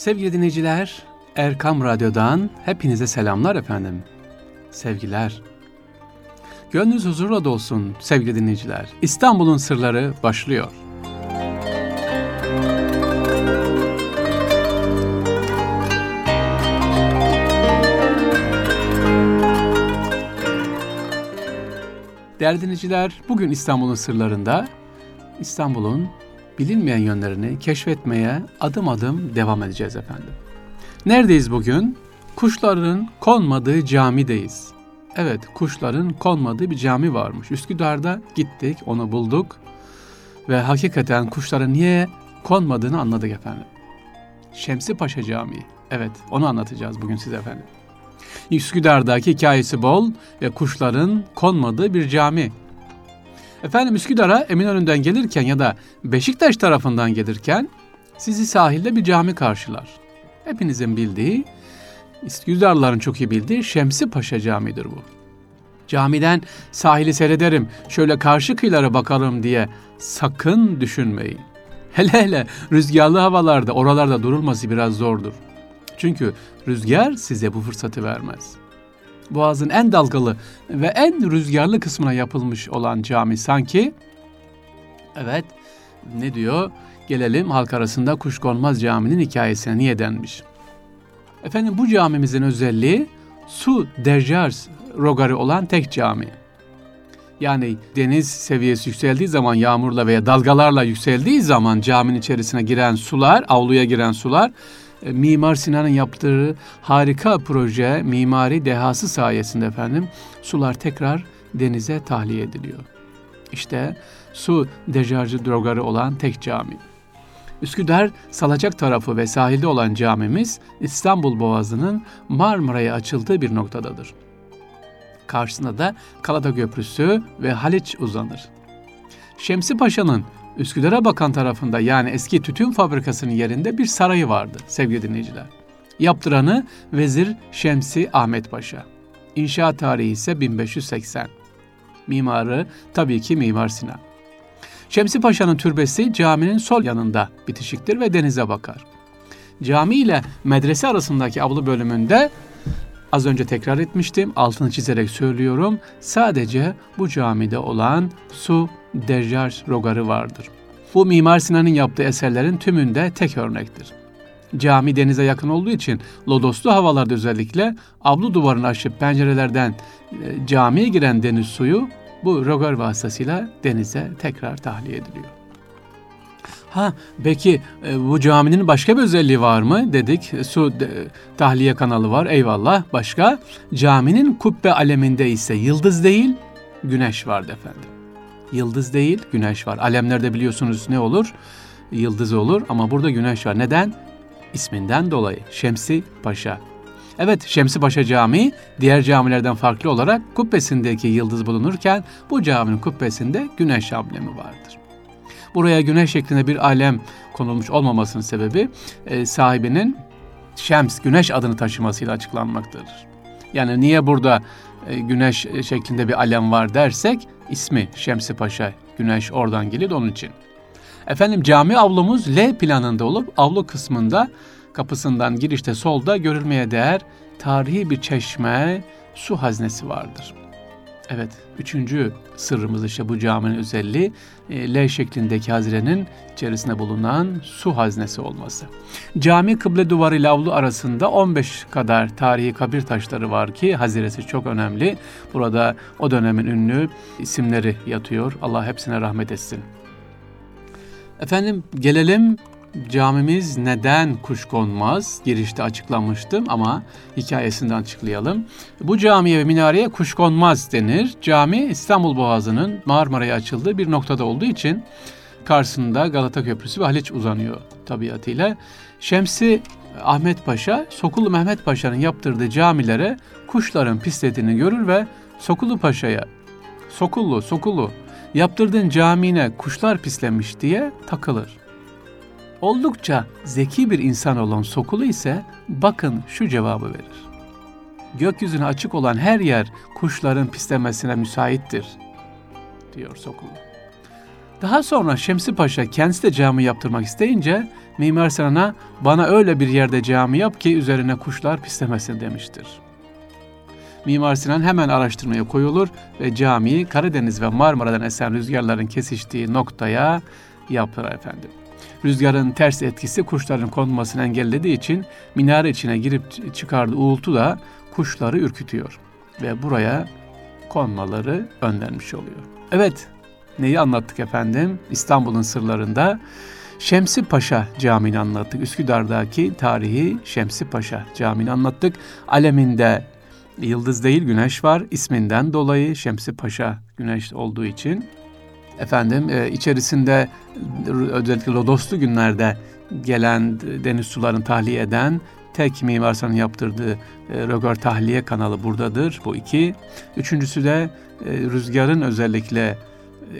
Sevgili dinleyiciler, Erkam Radyo'dan hepinize selamlar efendim. Sevgiler. Gönlünüz huzurla dolsun sevgili dinleyiciler. İstanbul'un sırları başlıyor. Değerli dinleyiciler, bugün İstanbul'un sırlarında İstanbul'un bilinmeyen yönlerini keşfetmeye adım adım devam edeceğiz efendim. Neredeyiz bugün? Kuşların konmadığı camideyiz. Evet, kuşların konmadığı bir cami varmış. Üsküdar'da gittik, onu bulduk ve hakikaten kuşların niye konmadığını anladık efendim. Şemsi Paşa Camii. Evet, onu anlatacağız bugün size efendim. Üsküdar'daki hikayesi bol ve kuşların konmadığı bir cami. Efendim Üsküdar'a Eminönü'nden gelirken ya da Beşiktaş tarafından gelirken sizi sahilde bir cami karşılar. Hepinizin bildiği, Üsküdarlıların çok iyi bildiği Şemsi Paşa Camii'dir bu. Camiden sahili seyrederim, şöyle karşı kıyılara bakalım diye sakın düşünmeyin. Hele hele rüzgarlı havalarda oralarda durulması biraz zordur. Çünkü rüzgar size bu fırsatı vermez. Boğaz'ın en dalgalı ve en rüzgarlı kısmına yapılmış olan cami sanki evet ne diyor? Gelelim halk arasında Kuşkonmaz Camii'nin hikayesine niye denmiş? Efendim bu camimizin özelliği su derjars rogarı olan tek cami. Yani deniz seviyesi yükseldiği zaman yağmurla veya dalgalarla yükseldiği zaman caminin içerisine giren sular, avluya giren sular Mimar Sinan'ın yaptığı harika proje, mimari dehası sayesinde efendim sular tekrar denize tahliye ediliyor. İşte su dejarcı drogarı olan tek cami. Üsküdar Salacak tarafı ve sahilde olan camimiz İstanbul Boğazı'nın Marmara'ya açıldığı bir noktadadır. Karşısında da Kalada Köprüsü ve Haliç uzanır. Şemsi Paşa'nın Üsküdar'a bakan tarafında yani eski tütün fabrikasının yerinde bir sarayı vardı sevgili dinleyiciler. Yaptıranı Vezir Şemsi Ahmet Paşa. İnşaat tarihi ise 1580. Mimarı tabii ki Mimar Sinan. Şemsi Paşa'nın türbesi caminin sol yanında bitişiktir ve denize bakar. Cami ile medrese arasındaki avlu bölümünde az önce tekrar etmiştim, altını çizerek söylüyorum. Sadece bu camide olan su dejarj rogarı vardır. Bu Mimar Sinan'ın yaptığı eserlerin tümünde tek örnektir. Cami denize yakın olduğu için lodoslu havalarda özellikle avlu duvarını aşıp pencerelerden e, camiye giren deniz suyu bu rogar vasıtasıyla denize tekrar tahliye ediliyor. Ha peki e, bu caminin başka bir özelliği var mı dedik. Su de, tahliye kanalı var eyvallah. Başka caminin kubbe aleminde ise yıldız değil güneş vardı efendim. Yıldız değil güneş var. Alemlerde biliyorsunuz ne olur? Yıldız olur ama burada güneş var. Neden? İsminden dolayı Şemsi Paşa. Evet Şemsi Paşa Camii diğer camilerden farklı olarak kubbesindeki yıldız bulunurken bu caminin kubbesinde güneş amblemi vardır. Buraya güneş şeklinde bir alem konulmuş olmamasının sebebi e, sahibinin Şems, güneş adını taşımasıyla açıklanmaktadır. Yani niye burada e, güneş şeklinde bir alem var dersek ismi Şemsi Paşa, güneş oradan geliyor onun için. Efendim cami avlumuz L planında olup avlu kısmında kapısından girişte solda görülmeye değer tarihi bir çeşme, su haznesi vardır. Evet, üçüncü sırrımız işte bu caminin özelliği e, L şeklindeki hazirenin içerisinde bulunan su haznesi olması. Cami kıble duvarı ile avlu arasında 15 kadar tarihi kabir taşları var ki haziresi çok önemli. Burada o dönemin ünlü isimleri yatıyor. Allah hepsine rahmet etsin. Efendim gelelim camimiz neden kuşkonmaz? Girişte açıklamıştım ama hikayesinden açıklayalım. Bu camiye ve minareye kuşkonmaz denir. Cami İstanbul Boğazı'nın Marmara'ya açıldığı bir noktada olduğu için karşısında Galata Köprüsü ve Haliç uzanıyor tabiatıyla. Şemsi Ahmet Paşa, Sokullu Mehmet Paşa'nın yaptırdığı camilere kuşların pislediğini görür ve Sokullu Paşa'ya Sokullu, Sokullu yaptırdığın camine kuşlar pislemiş diye takılır. Oldukça zeki bir insan olan Sokulu ise bakın şu cevabı verir. Gökyüzüne açık olan her yer kuşların pislemesine müsaittir, diyor Sokulu. Daha sonra Şemsi Paşa kendisi de cami yaptırmak isteyince Mimar Sinan'a bana öyle bir yerde cami yap ki üzerine kuşlar pislemesin demiştir. Mimar Sinan hemen araştırmaya koyulur ve camiyi Karadeniz ve Marmara'dan esen rüzgarların kesiştiği noktaya yaptırır efendim. Rüzgarın ters etkisi kuşların konmasını engellediği için minare içine girip çıkardığı uğultu da kuşları ürkütüyor ve buraya konmaları önlenmiş oluyor. Evet, neyi anlattık efendim? İstanbul'un sırlarında Şemsi Paşa Camii'ni anlattık. Üsküdar'daki tarihi Şemsi Paşa Camii'ni anlattık. Aleminde yıldız değil güneş var. İsminden dolayı Şemsi Paşa güneş olduğu için efendim e, içerisinde özellikle Lodoslu günlerde gelen deniz sularını tahliye eden tek Mimar Sinan'ın yaptırdığı e, rögör tahliye kanalı buradadır. Bu iki. Üçüncüsü de e, rüzgarın özellikle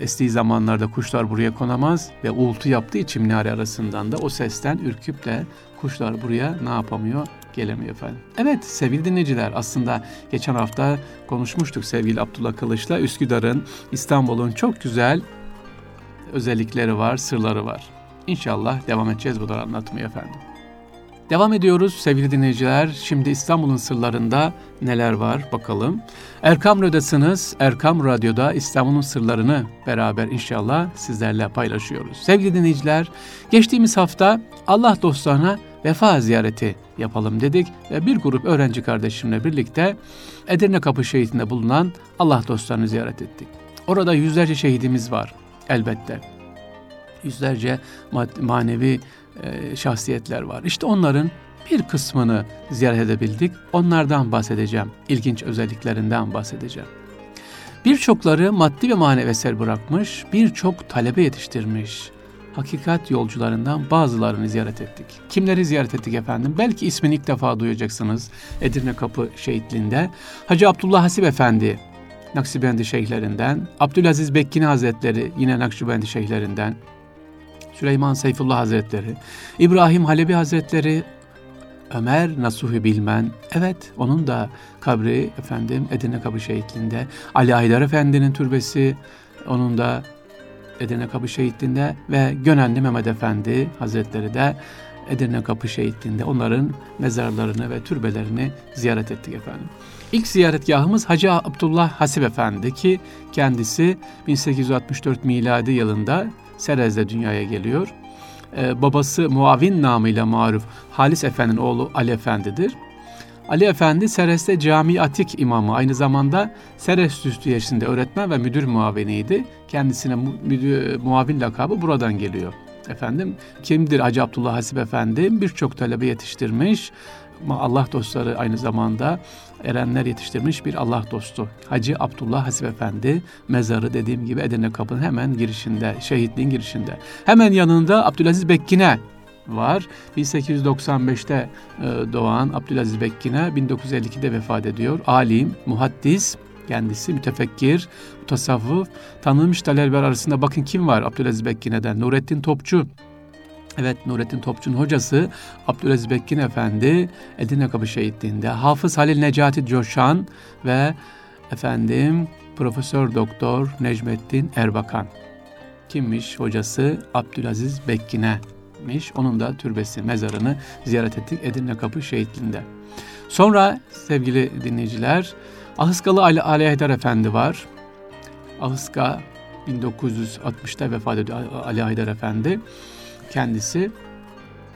estiği zamanlarda kuşlar buraya konamaz ve uğultu yaptığı için minare arasından da o sesten ürküp de kuşlar buraya ne yapamıyor? Gelemiyor efendim. Evet sevgili dinleyiciler aslında geçen hafta konuşmuştuk sevgili Abdullah Kılıç'la Üsküdar'ın, İstanbul'un çok güzel özellikleri var, sırları var. İnşallah devam edeceğiz bunları anlatmaya efendim. Devam ediyoruz sevgili dinleyiciler. Şimdi İstanbul'un sırlarında neler var bakalım. Erkam Radyo'dasınız. Erkam Radyo'da İstanbul'un sırlarını beraber inşallah sizlerle paylaşıyoruz. Sevgili dinleyiciler, geçtiğimiz hafta Allah dostlarına vefa ziyareti yapalım dedik ve bir grup öğrenci kardeşimle birlikte Edirne Kapı Şehitinde bulunan Allah dostlarını ziyaret ettik. Orada yüzlerce şehidimiz var elbette. Yüzlerce manevi e, şahsiyetler var. İşte onların bir kısmını ziyaret edebildik. Onlardan bahsedeceğim. İlginç özelliklerinden bahsedeceğim. Birçokları maddi ve manevi eser bırakmış, birçok talebe yetiştirmiş. Hakikat yolcularından bazılarını ziyaret ettik. Kimleri ziyaret ettik efendim? Belki ismini ilk defa duyacaksınız. Edirne Kapı Şehitliğinde. Hacı Abdullah Hasip Efendi, Nakşibendi şeyhlerinden. Abdülaziz Bekkini Hazretleri yine Nakşibendi şeyhlerinden. Süleyman Seyfullah Hazretleri, İbrahim Halebi Hazretleri, Ömer Nasuhi Bilmen, evet onun da kabri efendim Edirne Kapı Şehitliğinde, Ali Aydar Efendi'nin türbesi, onun da Edirne Kapı Şehitliğinde ve Gönenli Mehmet Efendi Hazretleri de Edirne Kapı Şehitliğinde onların mezarlarını ve türbelerini ziyaret ettik efendim. İlk ziyaretgahımız Hacı Abdullah Hasip Efendi ki kendisi 1864 miladi yılında Serez'de dünyaya geliyor. Ee, babası muavin namıyla maruf Halis Efendi'nin oğlu Ali Efendi'dir. Ali Efendi Seres'te Cami Atik imamı aynı zamanda Seres Üstüyesi'nde öğretmen ve müdür muaviniydi. Kendisine müdür, muavin lakabı buradan geliyor. Efendim kimdir Hacı Abdullah Hasip Efendi? Birçok talebe yetiştirmiş. Allah dostları aynı zamanda erenler yetiştirmiş bir Allah dostu. Hacı Abdullah Hasip Efendi mezarı dediğim gibi Edirne Kapı'nın hemen girişinde, şehitliğin girişinde. Hemen yanında Abdülaziz Bekkine var. 1895'te e, doğan Abdülaziz Bekkine 1952'de vefat ediyor. Alim, muhaddis, kendisi mütefekkir, tasavvuf, tanınmış talelber arasında bakın kim var Abdülaziz Bekkine'den? Nurettin Topçu, Evet Nurettin Topçu'nun hocası Abdülaziz Bekkin Efendi Edirne Kapı Şehitliği'nde Hafız Halil Necati Coşan ve efendim Profesör Doktor Necmettin Erbakan. Kimmiş hocası? Abdülaziz Bekkine'miş. Onun da türbesi, mezarını ziyaret ettik Edirne Kapı Şehitliği'nde. Sonra sevgili dinleyiciler Ahıskalı Ali, Ali Haydar Efendi var. Ahıska 1960'da vefat ediyor Ali Haydar Efendi kendisi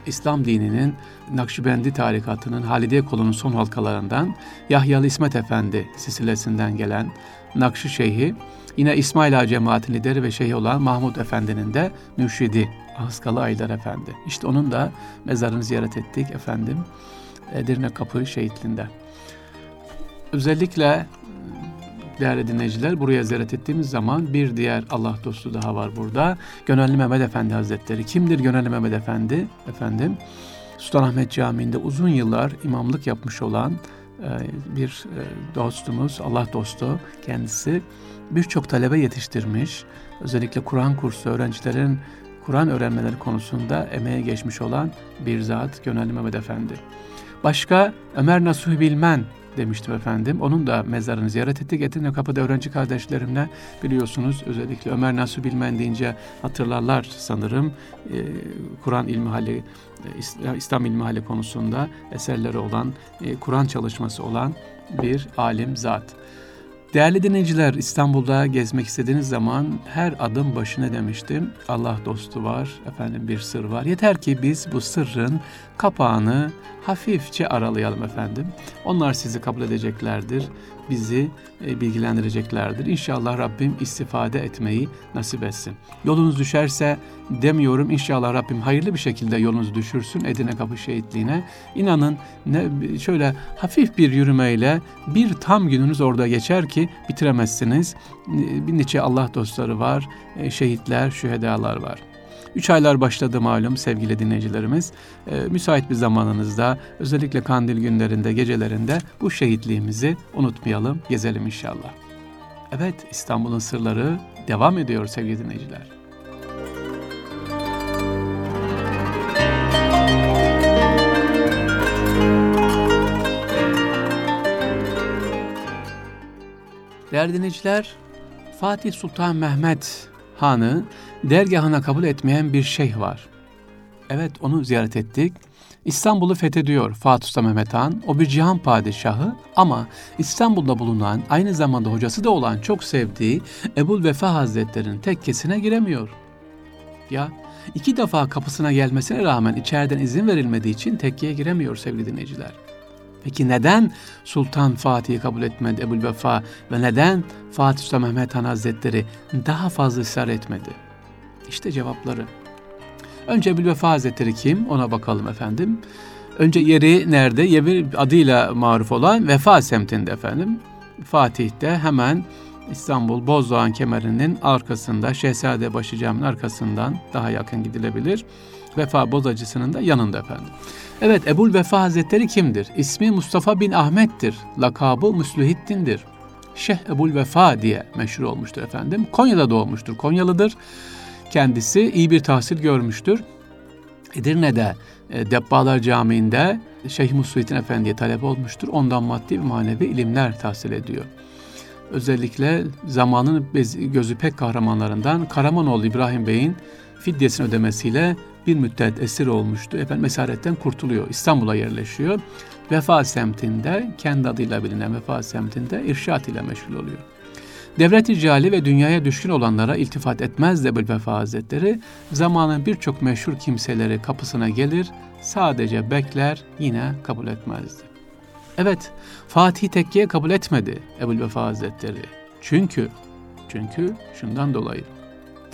İslam dininin Nakşibendi tarikatının Halidiye kolunun son halkalarından Yahyalı İsmet Efendi silsilesinden gelen Nakşi Şeyhi, yine İsmail Ağa cemaatin lideri ve şeyhi olan Mahmud Efendi'nin de mürşidi Ahıskalı Aydar Efendi. İşte onun da mezarını ziyaret ettik efendim Edirne Kapı şehitliğinde. Özellikle değerli dinleyiciler buraya ziyaret ettiğimiz zaman bir diğer Allah dostu daha var burada. Gönenli Mehmet Efendi Hazretleri. Kimdir Gönenli Mehmet Efendi? Efendim Sultanahmet Camii'nde uzun yıllar imamlık yapmış olan e, bir e, dostumuz, Allah dostu kendisi birçok talebe yetiştirmiş. Özellikle Kur'an kursu öğrencilerin Kur'an öğrenmeleri konusunda emeğe geçmiş olan bir zat Gönenli Mehmet Efendi. Başka Ömer Nasuhi Bilmen demiştim efendim. Onun da mezarını ziyaret ettik. Edirne Kapı'da öğrenci kardeşlerimle biliyorsunuz özellikle Ömer Nasuh Bilmen deyince hatırlarlar sanırım. Ee, Kur'an İlmihali, e, İslam İlmihali konusunda eserleri olan, e, Kur'an çalışması olan bir alim zat. Değerli dinleyiciler İstanbul'da gezmek istediğiniz zaman her adım başına demiştim. Allah dostu var, efendim bir sır var. Yeter ki biz bu sırrın kapağını hafifçe aralayalım efendim. Onlar sizi kabul edeceklerdir, bizi e, bilgilendireceklerdir. İnşallah Rabbim istifade etmeyi nasip etsin. Yolunuz düşerse demiyorum inşallah Rabbim hayırlı bir şekilde yolunuzu düşürsün Edirne Kapı Şehitliğine. İnanın ne, şöyle hafif bir yürümeyle bir tam gününüz orada geçer ki bitiremezsiniz. Bir nice Allah dostları var, e, şehitler, şühedalar var. Üç aylar başladı malum sevgili dinleyicilerimiz. E, müsait bir zamanınızda özellikle kandil günlerinde, gecelerinde bu şehitliğimizi unutmayalım, gezelim inşallah. Evet İstanbul'un sırları devam ediyor sevgili dinleyiciler. Değerli dinleyiciler, Fatih Sultan Mehmet Han'ı dergahına kabul etmeyen bir şeyh var. Evet onu ziyaret ettik. İstanbul'u fethediyor Fatih Sultan Mehmet Han. O bir cihan padişahı ama İstanbul'da bulunan aynı zamanda hocası da olan çok sevdiği Ebul Vefa Hazretleri'nin tekkesine giremiyor. Ya iki defa kapısına gelmesine rağmen içeriden izin verilmediği için tekkeye giremiyor sevgili dinleyiciler. Peki neden Sultan Fatih'i kabul etmedi Ebu'l Vefa ve neden Fatih Sultan Mehmet Han Hazretleri daha fazla ısrar etmedi? İşte cevapları. Önce Ebu'l Vefa Hazretleri kim? Ona bakalım efendim. Önce yeri nerede? Yeri adıyla maruf olan Vefa semtinde efendim. Fatih'te hemen İstanbul Bozdoğan kemerinin arkasında Şehzadebaşı Camii'nin arkasından daha yakın gidilebilir. Vefa Bozacısı'nın da yanında efendim. Evet Ebul Vefa Hazretleri kimdir? İsmi Mustafa bin Ahmet'tir. Lakabı Müslühiddin'dir. Şeyh Ebul Vefa diye meşhur olmuştur efendim. Konya'da doğmuştur. Konyalıdır. Kendisi iyi bir tahsil görmüştür. Edirne'de e, Debbalar Camii'nde Şeyh Musluhittin Efendi'ye talep olmuştur. Ondan maddi ve manevi ilimler tahsil ediyor. Özellikle zamanın gözü pek kahramanlarından Karamanoğlu İbrahim Bey'in fidyesini ödemesiyle bir müddet esir olmuştu. Efendim esaretten kurtuluyor. İstanbul'a yerleşiyor. Vefa semtinde, kendi adıyla bilinen Vefa semtinde irşat ile meşgul oluyor. Devlet cali ve dünyaya düşkün olanlara iltifat etmez de Vefa Hazretleri, zamanın birçok meşhur kimseleri kapısına gelir, sadece bekler, yine kabul etmezdi. Evet, Fatih Tekke'ye kabul etmedi Ebu'l Vefa Hazretleri. Çünkü, çünkü şundan dolayı.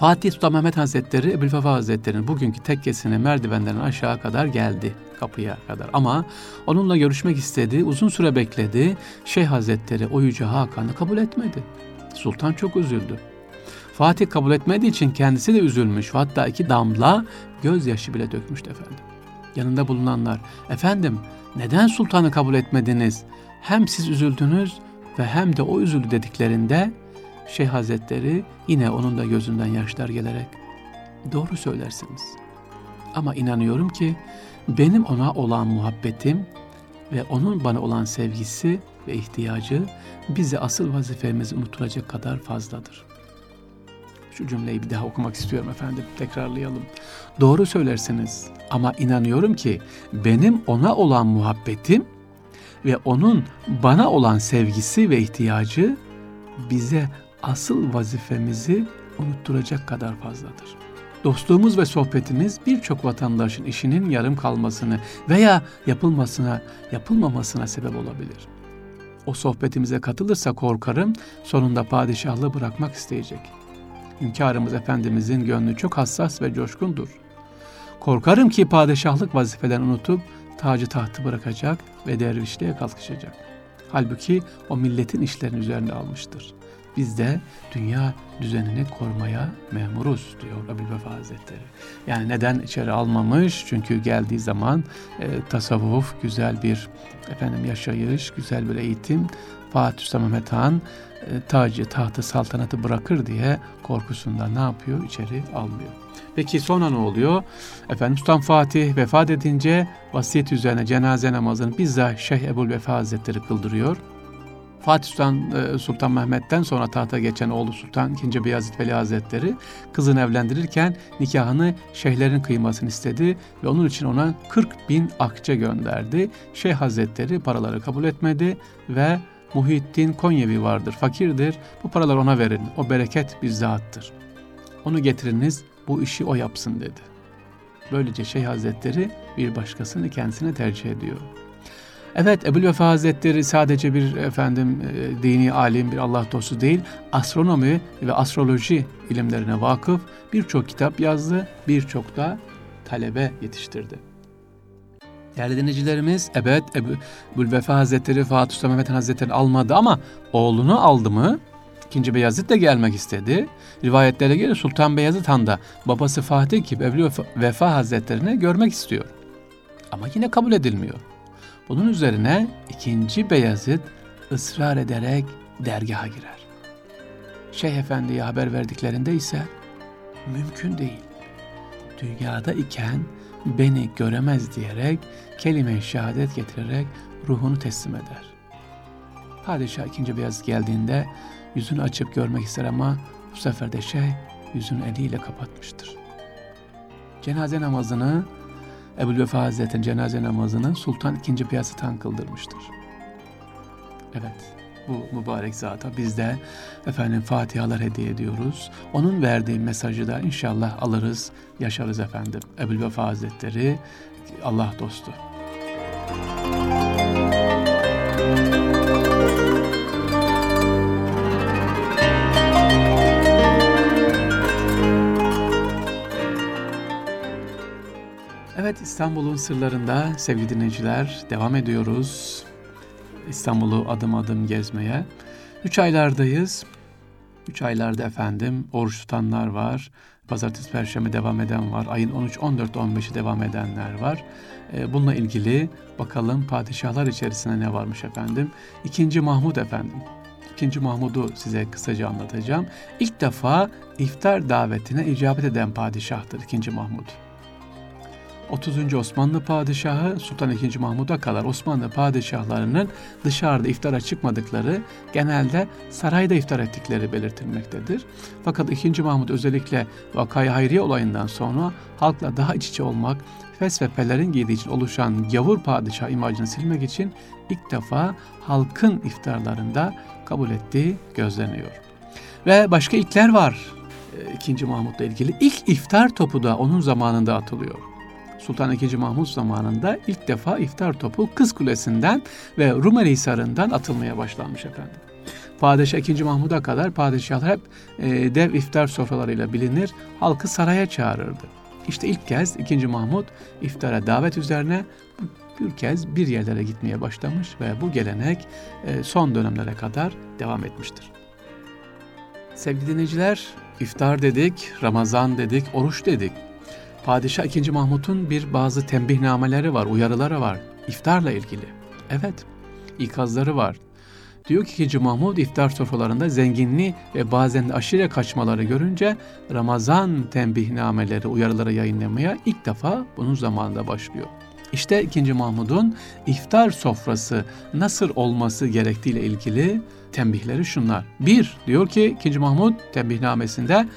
Fatih Sultan Mehmet Hazretleri Ebu'l-Vefa Hazretleri'nin bugünkü tekkesine merdivenden aşağı kadar geldi kapıya kadar. Ama onunla görüşmek istedi, uzun süre bekledi. Şeyh Hazretleri o Yüce Hakan'ı kabul etmedi. Sultan çok üzüldü. Fatih kabul etmediği için kendisi de üzülmüş. Hatta iki damla gözyaşı bile dökmüştü efendim. Yanında bulunanlar, efendim neden sultanı kabul etmediniz? Hem siz üzüldünüz ve hem de o üzüldü dediklerinde Şeyh Hazretleri yine onun da gözünden yaşlar gelerek doğru söylersiniz. Ama inanıyorum ki benim ona olan muhabbetim ve onun bana olan sevgisi ve ihtiyacı bizi asıl vazifemizi unutulacak kadar fazladır. Şu cümleyi bir daha okumak istiyorum efendim. Tekrarlayalım. Doğru söylersiniz ama inanıyorum ki benim ona olan muhabbetim ve onun bana olan sevgisi ve ihtiyacı bize asıl vazifemizi unutturacak kadar fazladır. Dostluğumuz ve sohbetimiz birçok vatandaşın işinin yarım kalmasını veya yapılmasına, yapılmamasına sebep olabilir. O sohbetimize katılırsa korkarım sonunda padişahlığı bırakmak isteyecek. Hünkârımız Efendimizin gönlü çok hassas ve coşkundur. Korkarım ki padişahlık vazifelerini unutup tacı tahtı bırakacak ve dervişliğe kalkışacak. Halbuki o milletin işlerini üzerine almıştır Biz de dünya düzenini korumaya memuruz diyor Ebu'l-Vefa Hazretleri. Yani neden içeri almamış? Çünkü geldiği zaman e, tasavvuf, güzel bir efendim yaşayış, güzel bir eğitim Fatih Sultan Mehmet Han e, tacı, tahtı, saltanatı bırakır diye korkusundan ne yapıyor? İçeri almıyor. Peki sonra ne oluyor? Efendim Sultan Fatih vefat edince vasiyet üzerine cenaze namazını bizzat Şeyh Ebul Vefa Hazretleri kıldırıyor. Fatih Sultan, e, Sultan Mehmet'ten sonra tahta geçen oğlu Sultan II. Beyazıt Veli Hazretleri kızını evlendirirken nikahını şeyhlerin kıymasını istedi ve onun için ona 40 bin akçe gönderdi. Şeyh Hazretleri paraları kabul etmedi ve Muhittin Konyevi vardır, fakirdir. Bu paralar ona verin, o bereket bizdattır. Onu getiriniz, bu işi o yapsın dedi. Böylece Şeyh Hazretleri bir başkasını kendisine tercih ediyor. Evet Ebu'l Vefa Hazretleri sadece bir efendim e, dini alim, bir Allah dostu değil, astronomi ve astroloji ilimlerine vakıf birçok kitap yazdı, birçok da talebe yetiştirdi. Değerli dinleyicilerimiz, evet Ebu'l Vefa Hazretleri Fatih Sultan Mehmet Hazretleri almadı ama oğlunu aldı mı? İkinci Beyazıt da gelmek istedi. Rivayetlere göre Sultan Beyazıt Han da babası Fatih gibi Ebu Vefa Hazretlerini görmek istiyor. Ama yine kabul edilmiyor. Bunun üzerine ikinci Beyazıt ısrar ederek dergaha girer. Şeyh Efendi'ye haber verdiklerinde ise mümkün değil. Dünyada iken beni göremez diyerek kelime-i şehadet getirerek ruhunu teslim eder. Padişah ikinci Beyazıt geldiğinde yüzünü açıp görmek ister ama bu sefer de şey yüzünü eliyle kapatmıştır. Cenaze namazını Ebu Vefa Hazretleri'nin cenaze namazını Sultan II. Piyasıtan kıldırmıştır. Evet, bu mübarek zata biz de efendim Fatihalar hediye ediyoruz. Onun verdiği mesajı da inşallah alırız, yaşarız efendim. Ebu Vefa Hazretleri Allah dostu. İstanbul'un sırlarında sevgili dinleyiciler devam ediyoruz. İstanbul'u adım adım gezmeye. Üç aylardayız. Üç aylarda efendim oruç tutanlar var. Pazartesi, Perşembe devam eden var. Ayın 13, 14, 15'i devam edenler var. Ee, bununla ilgili bakalım padişahlar içerisinde ne varmış efendim. İkinci Mahmud efendim. İkinci Mahmud'u size kısaca anlatacağım. İlk defa iftar davetine icabet eden padişahtır ikinci Mahmud. 30. Osmanlı Padişahı Sultan II. Mahmud'a kadar Osmanlı padişahlarının dışarıda iftara çıkmadıkları, genelde sarayda iftar ettikleri belirtilmektedir. Fakat II. Mahmud özellikle Vakay Hayriye olayından sonra halkla daha iç içe olmak, pelerin giydiği için oluşan gavur padişah imajını silmek için ilk defa halkın iftarlarında kabul ettiği gözleniyor. Ve başka ilkler var II. Mahmud'la ilgili. İlk iftar topu da onun zamanında atılıyor. Sultan II. Mahmud zamanında ilk defa iftar topu Kız Kulesi'nden ve Rumeli Hisarı'ndan atılmaya başlanmış efendim. Padişah II. Mahmud'a kadar padişahlar hep e, dev iftar sofralarıyla bilinir, halkı saraya çağırırdı. İşte ilk kez II. Mahmud iftara davet üzerine bir kez bir yerlere gitmeye başlamış ve bu gelenek e, son dönemlere kadar devam etmiştir. Sevgili dinleyiciler, iftar dedik, Ramazan dedik, oruç dedik. Padişah 2. Mahmut'un bir bazı tembihnameleri var, uyarıları var. İftarla ilgili. Evet, ikazları var. Diyor ki 2. Mahmud iftar sofralarında zenginliği ve bazen de aşire kaçmaları görünce Ramazan tembihnameleri, uyarıları yayınlamaya ilk defa bunun zamanında başlıyor. İşte 2. Mahmud'un iftar sofrası nasıl olması gerektiğiyle ilgili tembihleri şunlar. Bir, diyor ki 2. Mahmud tembihnamesinde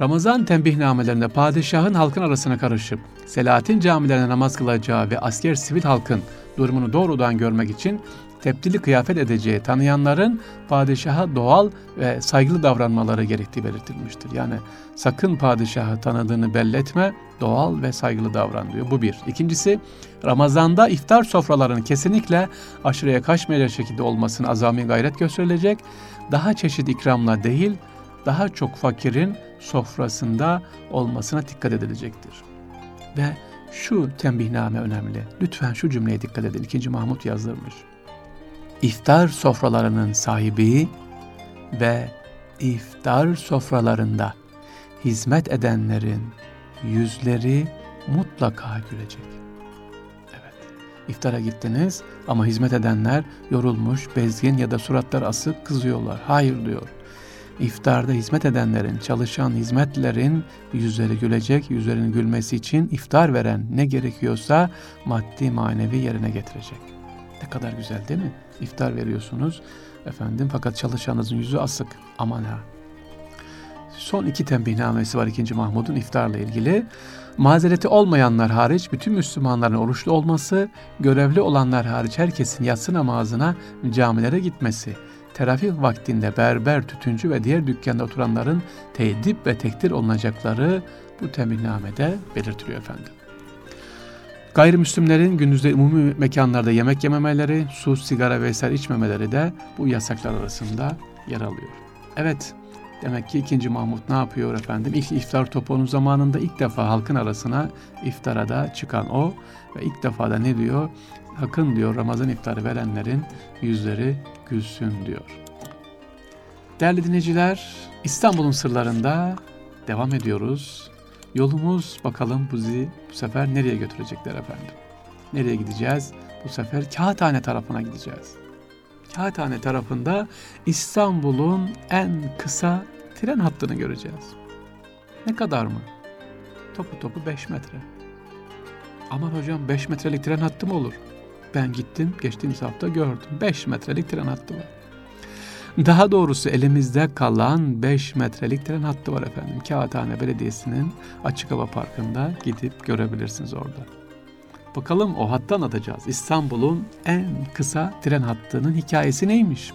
Ramazan tembihnamelerinde padişahın halkın arasına karışıp Selahattin camilerine namaz kılacağı ve asker sivil halkın durumunu doğrudan görmek için tepdili kıyafet edeceği tanıyanların padişaha doğal ve saygılı davranmaları gerektiği belirtilmiştir. Yani sakın padişahı tanıdığını belli etme, doğal ve saygılı davran diyor. Bu bir. İkincisi Ramazan'da iftar sofralarının kesinlikle aşırıya kaçmayacak şekilde olmasını azami gayret gösterilecek. Daha çeşit ikramla değil, daha çok fakirin sofrasında olmasına dikkat edilecektir. Ve şu tembihname önemli. Lütfen şu cümleye dikkat edin. İkinci Mahmut yazdırmış. İftar sofralarının sahibi ve iftar sofralarında hizmet edenlerin yüzleri mutlaka gülecek. Evet, iftara gittiniz ama hizmet edenler yorulmuş, bezgin ya da suratlar asık kızıyorlar. Hayır diyor. İftarda hizmet edenlerin, çalışan hizmetlerin yüzleri gülecek, yüzlerinin gülmesi için iftar veren ne gerekiyorsa maddi manevi yerine getirecek. Ne kadar güzel değil mi? İftar veriyorsunuz efendim fakat çalışanınızın yüzü asık. Aman ha. Son iki tembihnamesi var 2. Mahmud'un iftarla ilgili. Mazereti olmayanlar hariç bütün Müslümanların oruçlu olması, görevli olanlar hariç herkesin yatsı namazına camilere gitmesi, teravih vaktinde berber, tütüncü ve diğer dükkanda oturanların tedip ve tekdir olunacakları bu tembihnamede belirtiliyor efendim. Gayrimüslimlerin gündüzde umumi mekanlarda yemek yememeleri, su, sigara vesaire içmemeleri de bu yasaklar arasında yer alıyor. Evet, demek ki 2. Mahmut ne yapıyor efendim? İlk iftar topunun zamanında ilk defa halkın arasına iftara da çıkan o ve ilk defa da ne diyor? Akın diyor Ramazan iftarı verenlerin yüzleri gülsün diyor. Değerli dinleyiciler, İstanbul'un sırlarında devam ediyoruz. Yolumuz bakalım bizi bu sefer nereye götürecekler efendim? Nereye gideceğiz? Bu sefer Kağıthane tarafına gideceğiz. Kağıthane tarafında İstanbul'un en kısa tren hattını göreceğiz. Ne kadar mı? Topu topu 5 metre. Aman hocam 5 metrelik tren hattı mı olur? Ben gittim geçtiğimiz hafta gördüm. 5 metrelik tren hattı var. Daha doğrusu elimizde kalan 5 metrelik tren hattı var efendim. Kağıthane Belediyesi'nin açık hava parkında gidip görebilirsiniz orada. Bakalım o hattı anlatacağız. İstanbul'un en kısa tren hattının hikayesi neymiş?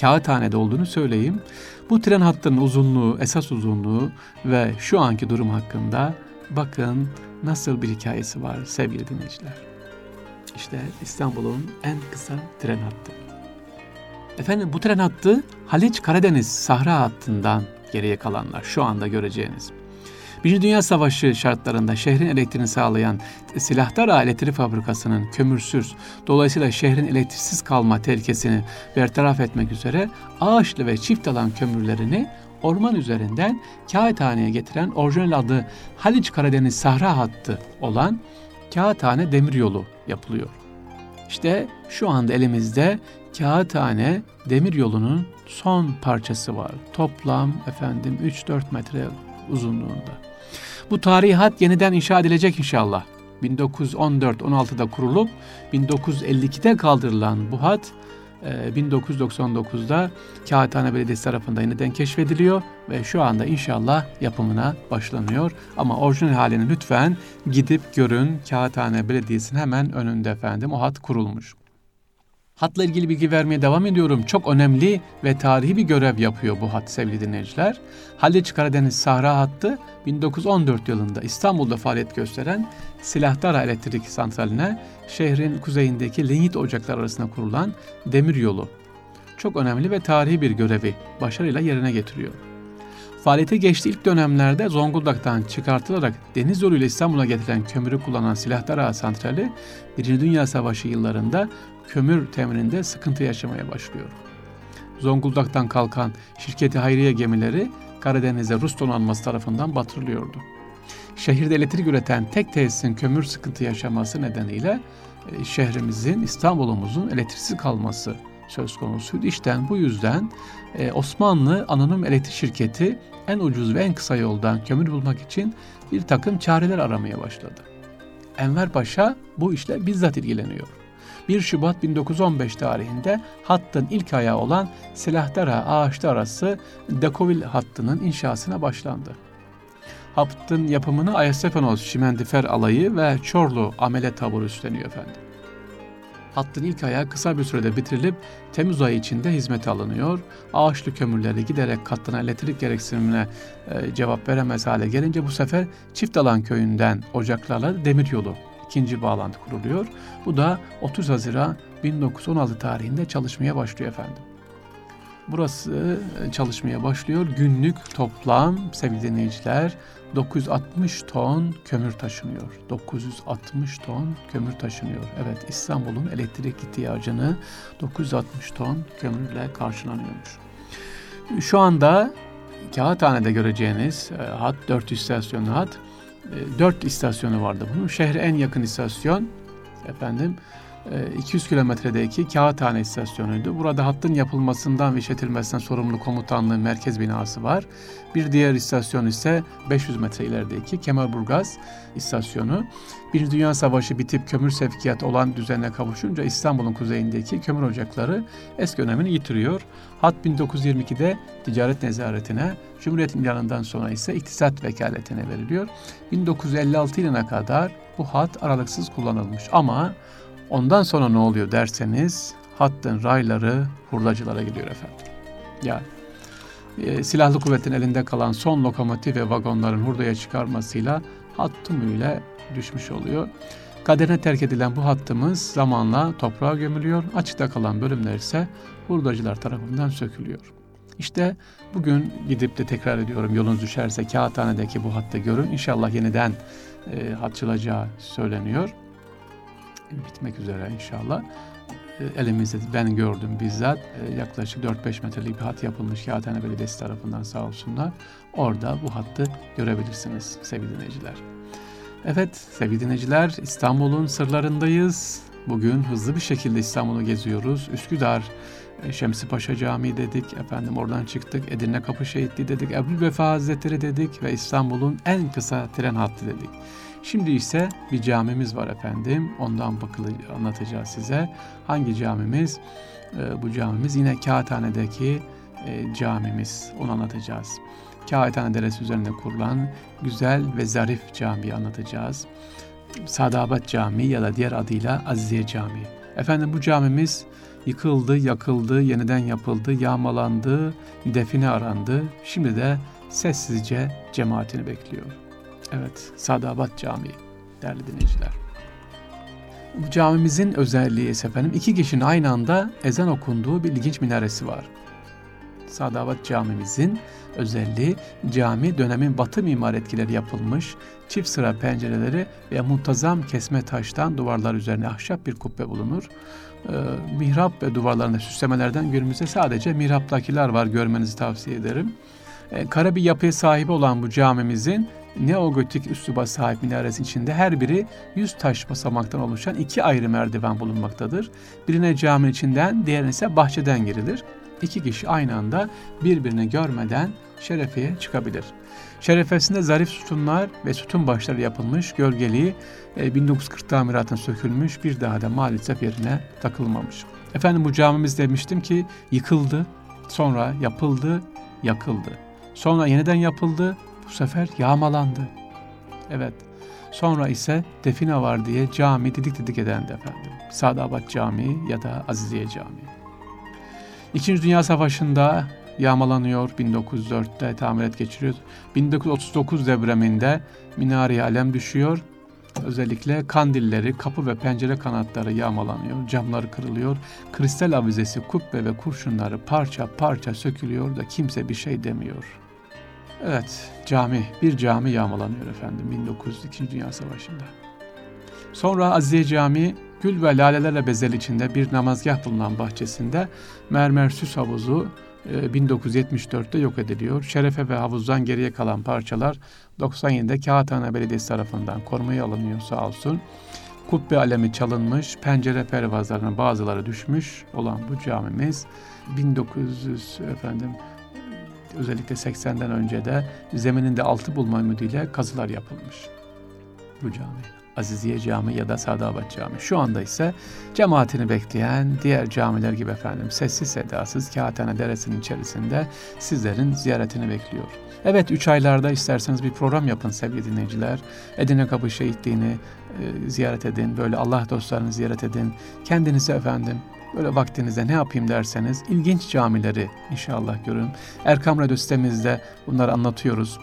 Kağıthane'de olduğunu söyleyeyim. Bu tren hattının uzunluğu, esas uzunluğu ve şu anki durum hakkında bakın nasıl bir hikayesi var sevgili dinleyiciler. İşte İstanbul'un en kısa tren hattı. Efendim bu tren hattı Haliç Karadeniz Sahra hattından geriye kalanlar şu anda göreceğiniz. Birinci Dünya Savaşı şartlarında şehrin elektriğini sağlayan Silahdar Elektrik Fabrikası'nın kömürsüz, dolayısıyla şehrin elektriksiz kalma tehlikesini bertaraf etmek üzere ağaçlı ve çift alan kömürlerini orman üzerinden Kağıthane'ye getiren orijinal adı Haliç Karadeniz Sahra hattı olan Kağıthane Demiryolu yapılıyor. İşte şu anda elimizde Kağıthane Demiryolu'nun son parçası var. Toplam efendim 3-4 metre uzunluğunda. Bu tarihi hat yeniden inşa edilecek inşallah. 1914-16'da kurulup 1952'de kaldırılan bu hat 1999'da e, Kağıthane Belediyesi tarafından yeniden keşfediliyor ve şu anda inşallah yapımına başlanıyor. Ama orijinal halini lütfen gidip görün. Kağıthane Belediyesi'nin hemen önünde efendim o hat kurulmuş. Hatla ilgili bilgi vermeye devam ediyorum. Çok önemli ve tarihi bir görev yapıyor bu hat sevgili dinleyiciler. Haliç Karadeniz Sahra Hattı 1914 yılında İstanbul'da faaliyet gösteren Silahdara Elektrik Santraline şehrin kuzeyindeki linyit ocaklar arasında kurulan demir yolu. Çok önemli ve tarihi bir görevi başarıyla yerine getiriyor. Faaliyete geçtiği ilk dönemlerde Zonguldak'tan çıkartılarak deniz yoluyla İstanbul'a getirilen kömürü kullanan Silahdara Santrali, Birinci Dünya Savaşı yıllarında kömür temininde sıkıntı yaşamaya başlıyor. Zonguldak'tan kalkan şirketi Hayriye gemileri Karadeniz'e Rus donanması tarafından batırılıyordu. Şehirde elektrik üreten tek tesisin kömür sıkıntı yaşaması nedeniyle e, şehrimizin, İstanbul'umuzun elektriksiz kalması söz konusuydu. İşte bu yüzden e, Osmanlı Anonim Elektrik Şirketi en ucuz ve en kısa yoldan kömür bulmak için bir takım çareler aramaya başladı. Enver Paşa bu işle bizzat ilgileniyor. 1 Şubat 1915 tarihinde hattın ilk ayağı olan Silahdara Ağaçlı arası Dekovil hattının inşasına başlandı. Hattın yapımını Ayasepenos Şimendifer Alayı ve Çorlu Amele Taburu üstleniyor efendim. Hattın ilk ayağı kısa bir sürede bitirilip Temmuz ayı içinde hizmete alınıyor. Ağaçlı kömürleri giderek katlanan elektrik gereksinimine e, cevap veremez hale gelince bu sefer Çift Alan köyünden ocaklarla demir yolu ikinci bağlantı kuruluyor. Bu da 30 Haziran 1916 tarihinde çalışmaya başlıyor efendim. Burası e, çalışmaya başlıyor. Günlük toplam sevgili dinleyiciler 960 ton kömür taşınıyor. 960 ton kömür taşınıyor. Evet İstanbul'un elektrik ihtiyacını 960 ton kömürle karşılanıyormuş. Şu anda Kağıthane'de göreceğiniz e, hat, 4 istasyonlu hat. E, 4 istasyonu vardı bunun. Şehre en yakın istasyon efendim 200 ee, kilometredeki Kağıthane istasyonuydu. Burada hattın yapılmasından ve işletilmesinden sorumlu komutanlığı merkez binası var. Bir diğer istasyon ise 500 metre ilerideki Kemerburgaz istasyonu. Bir Dünya Savaşı bitip kömür sevkiyatı olan düzene kavuşunca İstanbul'un kuzeyindeki kömür ocakları eski önemini yitiriyor. Hat 1922'de ticaret nezaretine, Cumhuriyet ilanından sonra ise iktisat vekaletine veriliyor. 1956 yılına kadar bu hat aralıksız kullanılmış ama Ondan sonra ne oluyor derseniz hattın rayları hurdacılara gidiyor efendim. Yani e, silahlı kuvvetin elinde kalan son lokomotif ve vagonların hurdaya çıkarmasıyla hat tümüyle düşmüş oluyor. Kaderine terk edilen bu hattımız zamanla toprağa gömülüyor. Açıkta kalan bölümler ise hurdacılar tarafından sökülüyor. İşte bugün gidip de tekrar ediyorum yolunuz düşerse Kağıthane'deki bu hattı görün. İnşallah yeniden e, açılacağı söyleniyor bitmek üzere inşallah. E, elimizde ben gördüm bizzat e, yaklaşık 4-5 metrelik bir hat yapılmış Kağıthane Belediyesi tarafından sağ olsunlar. Orada bu hattı görebilirsiniz sevgili dinleyiciler. Evet sevgili dinleyiciler İstanbul'un sırlarındayız. Bugün hızlı bir şekilde İstanbul'u geziyoruz. Üsküdar e, Şemsi Paşa Camii dedik. Efendim oradan çıktık. Edirne Kapı Şehitliği dedik. Ebu Vefa Hazretleri dedik ve İstanbul'un en kısa tren hattı dedik. Şimdi ise bir camimiz var efendim. Ondan bakılı anlatacağız size. Hangi camimiz? Ee, bu camimiz yine Kağıthane'deki e, camimiz. Onu anlatacağız. Kağıthane Deresi üzerinde kurulan güzel ve zarif camiyi anlatacağız. Sadabat Camii ya da diğer adıyla Azize Camii. Efendim bu camimiz yıkıldı, yakıldı, yeniden yapıldı, yağmalandı, define arandı. Şimdi de sessizce cemaatini bekliyor. Evet, Sadabat Camii değerli dinleyiciler. Bu camimizin özelliği ise efendim iki kişinin aynı anda ezan okunduğu bir ilginç minaresi var. Sadavat camimizin özelliği cami dönemin batı mimar etkileri yapılmış çift sıra pencereleri ve muntazam kesme taştan duvarlar üzerine ahşap bir kubbe bulunur. Ee, mihrap ve duvarlarında süslemelerden günümüzde sadece mihraptakiler var görmenizi tavsiye ederim. Ee, kara bir yapıya sahibi olan bu camimizin neogotik üsluba sahip minaresin içinde her biri yüz taş basamaktan oluşan iki ayrı merdiven bulunmaktadır. Birine cami içinden, diğerine ise bahçeden girilir. İki kişi aynı anda birbirini görmeden şerefeye çıkabilir. Şerefesinde zarif sütunlar ve sütun başları yapılmış, gölgeliği 1940 e, tamiratın sökülmüş, bir daha da maalesef yerine takılmamış. Efendim bu camimiz demiştim ki yıkıldı, sonra yapıldı, yakıldı. Sonra yeniden yapıldı, bu sefer yağmalandı. Evet. Sonra ise define var diye cami didik didik edendi efendim. Sadabat Camii ya da Aziziye Camii. İkinci Dünya Savaşı'nda yağmalanıyor. 1904'te tamirat geçiriyor. 1939 depreminde minareye alem düşüyor. Özellikle kandilleri, kapı ve pencere kanatları yağmalanıyor, camları kırılıyor, kristal avizesi, kubbe ve kurşunları parça parça sökülüyor da kimse bir şey demiyor. Evet, cami, bir cami yağmalanıyor efendim 1902. Dünya Savaşı'nda. Sonra Azize Camii gül ve lalelerle bezel içinde bir namazgah bulunan bahçesinde mermer süs havuzu 1974'te e, yok ediliyor. Şerefe ve havuzdan geriye kalan parçalar 97'de Kağıthane Belediyesi tarafından korumaya alınıyor sağ olsun. Kubbe alemi çalınmış, pencere pervazlarının bazıları düşmüş olan bu camimiz 1900 efendim özellikle 80'den önce de zemininde altı bulma ümidiyle kazılar yapılmış. Bu cami. Aziziye Cami ya da Sadabat Cami. Şu anda ise cemaatini bekleyen diğer camiler gibi efendim sessiz sedasız Kağıthane Deresi'nin içerisinde sizlerin ziyaretini bekliyor. Evet üç aylarda isterseniz bir program yapın sevgili dinleyiciler. Edirne Kapı Şehitliğini e, ziyaret edin. Böyle Allah dostlarını ziyaret edin. Kendinize efendim Böyle vaktinizde ne yapayım derseniz ilginç camileri inşallah görün. Erkam Radyo sitemizde bunları anlatıyoruz.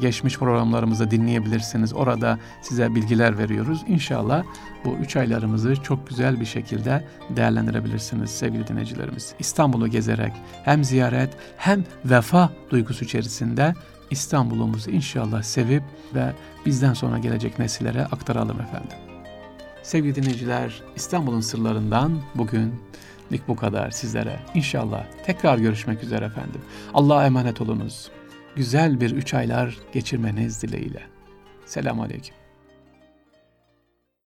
Geçmiş programlarımızı dinleyebilirsiniz. Orada size bilgiler veriyoruz. İnşallah bu üç aylarımızı çok güzel bir şekilde değerlendirebilirsiniz sevgili dinleyicilerimiz. İstanbul'u gezerek hem ziyaret hem vefa duygusu içerisinde İstanbul'umuzu inşallah sevip ve bizden sonra gelecek nesillere aktaralım efendim. Sevgili dinleyiciler, İstanbul'un sırlarından bugün Lik bu kadar sizlere. İnşallah tekrar görüşmek üzere efendim. Allah'a emanet olunuz. Güzel bir üç aylar geçirmeniz dileğiyle. Selamun Aleyküm.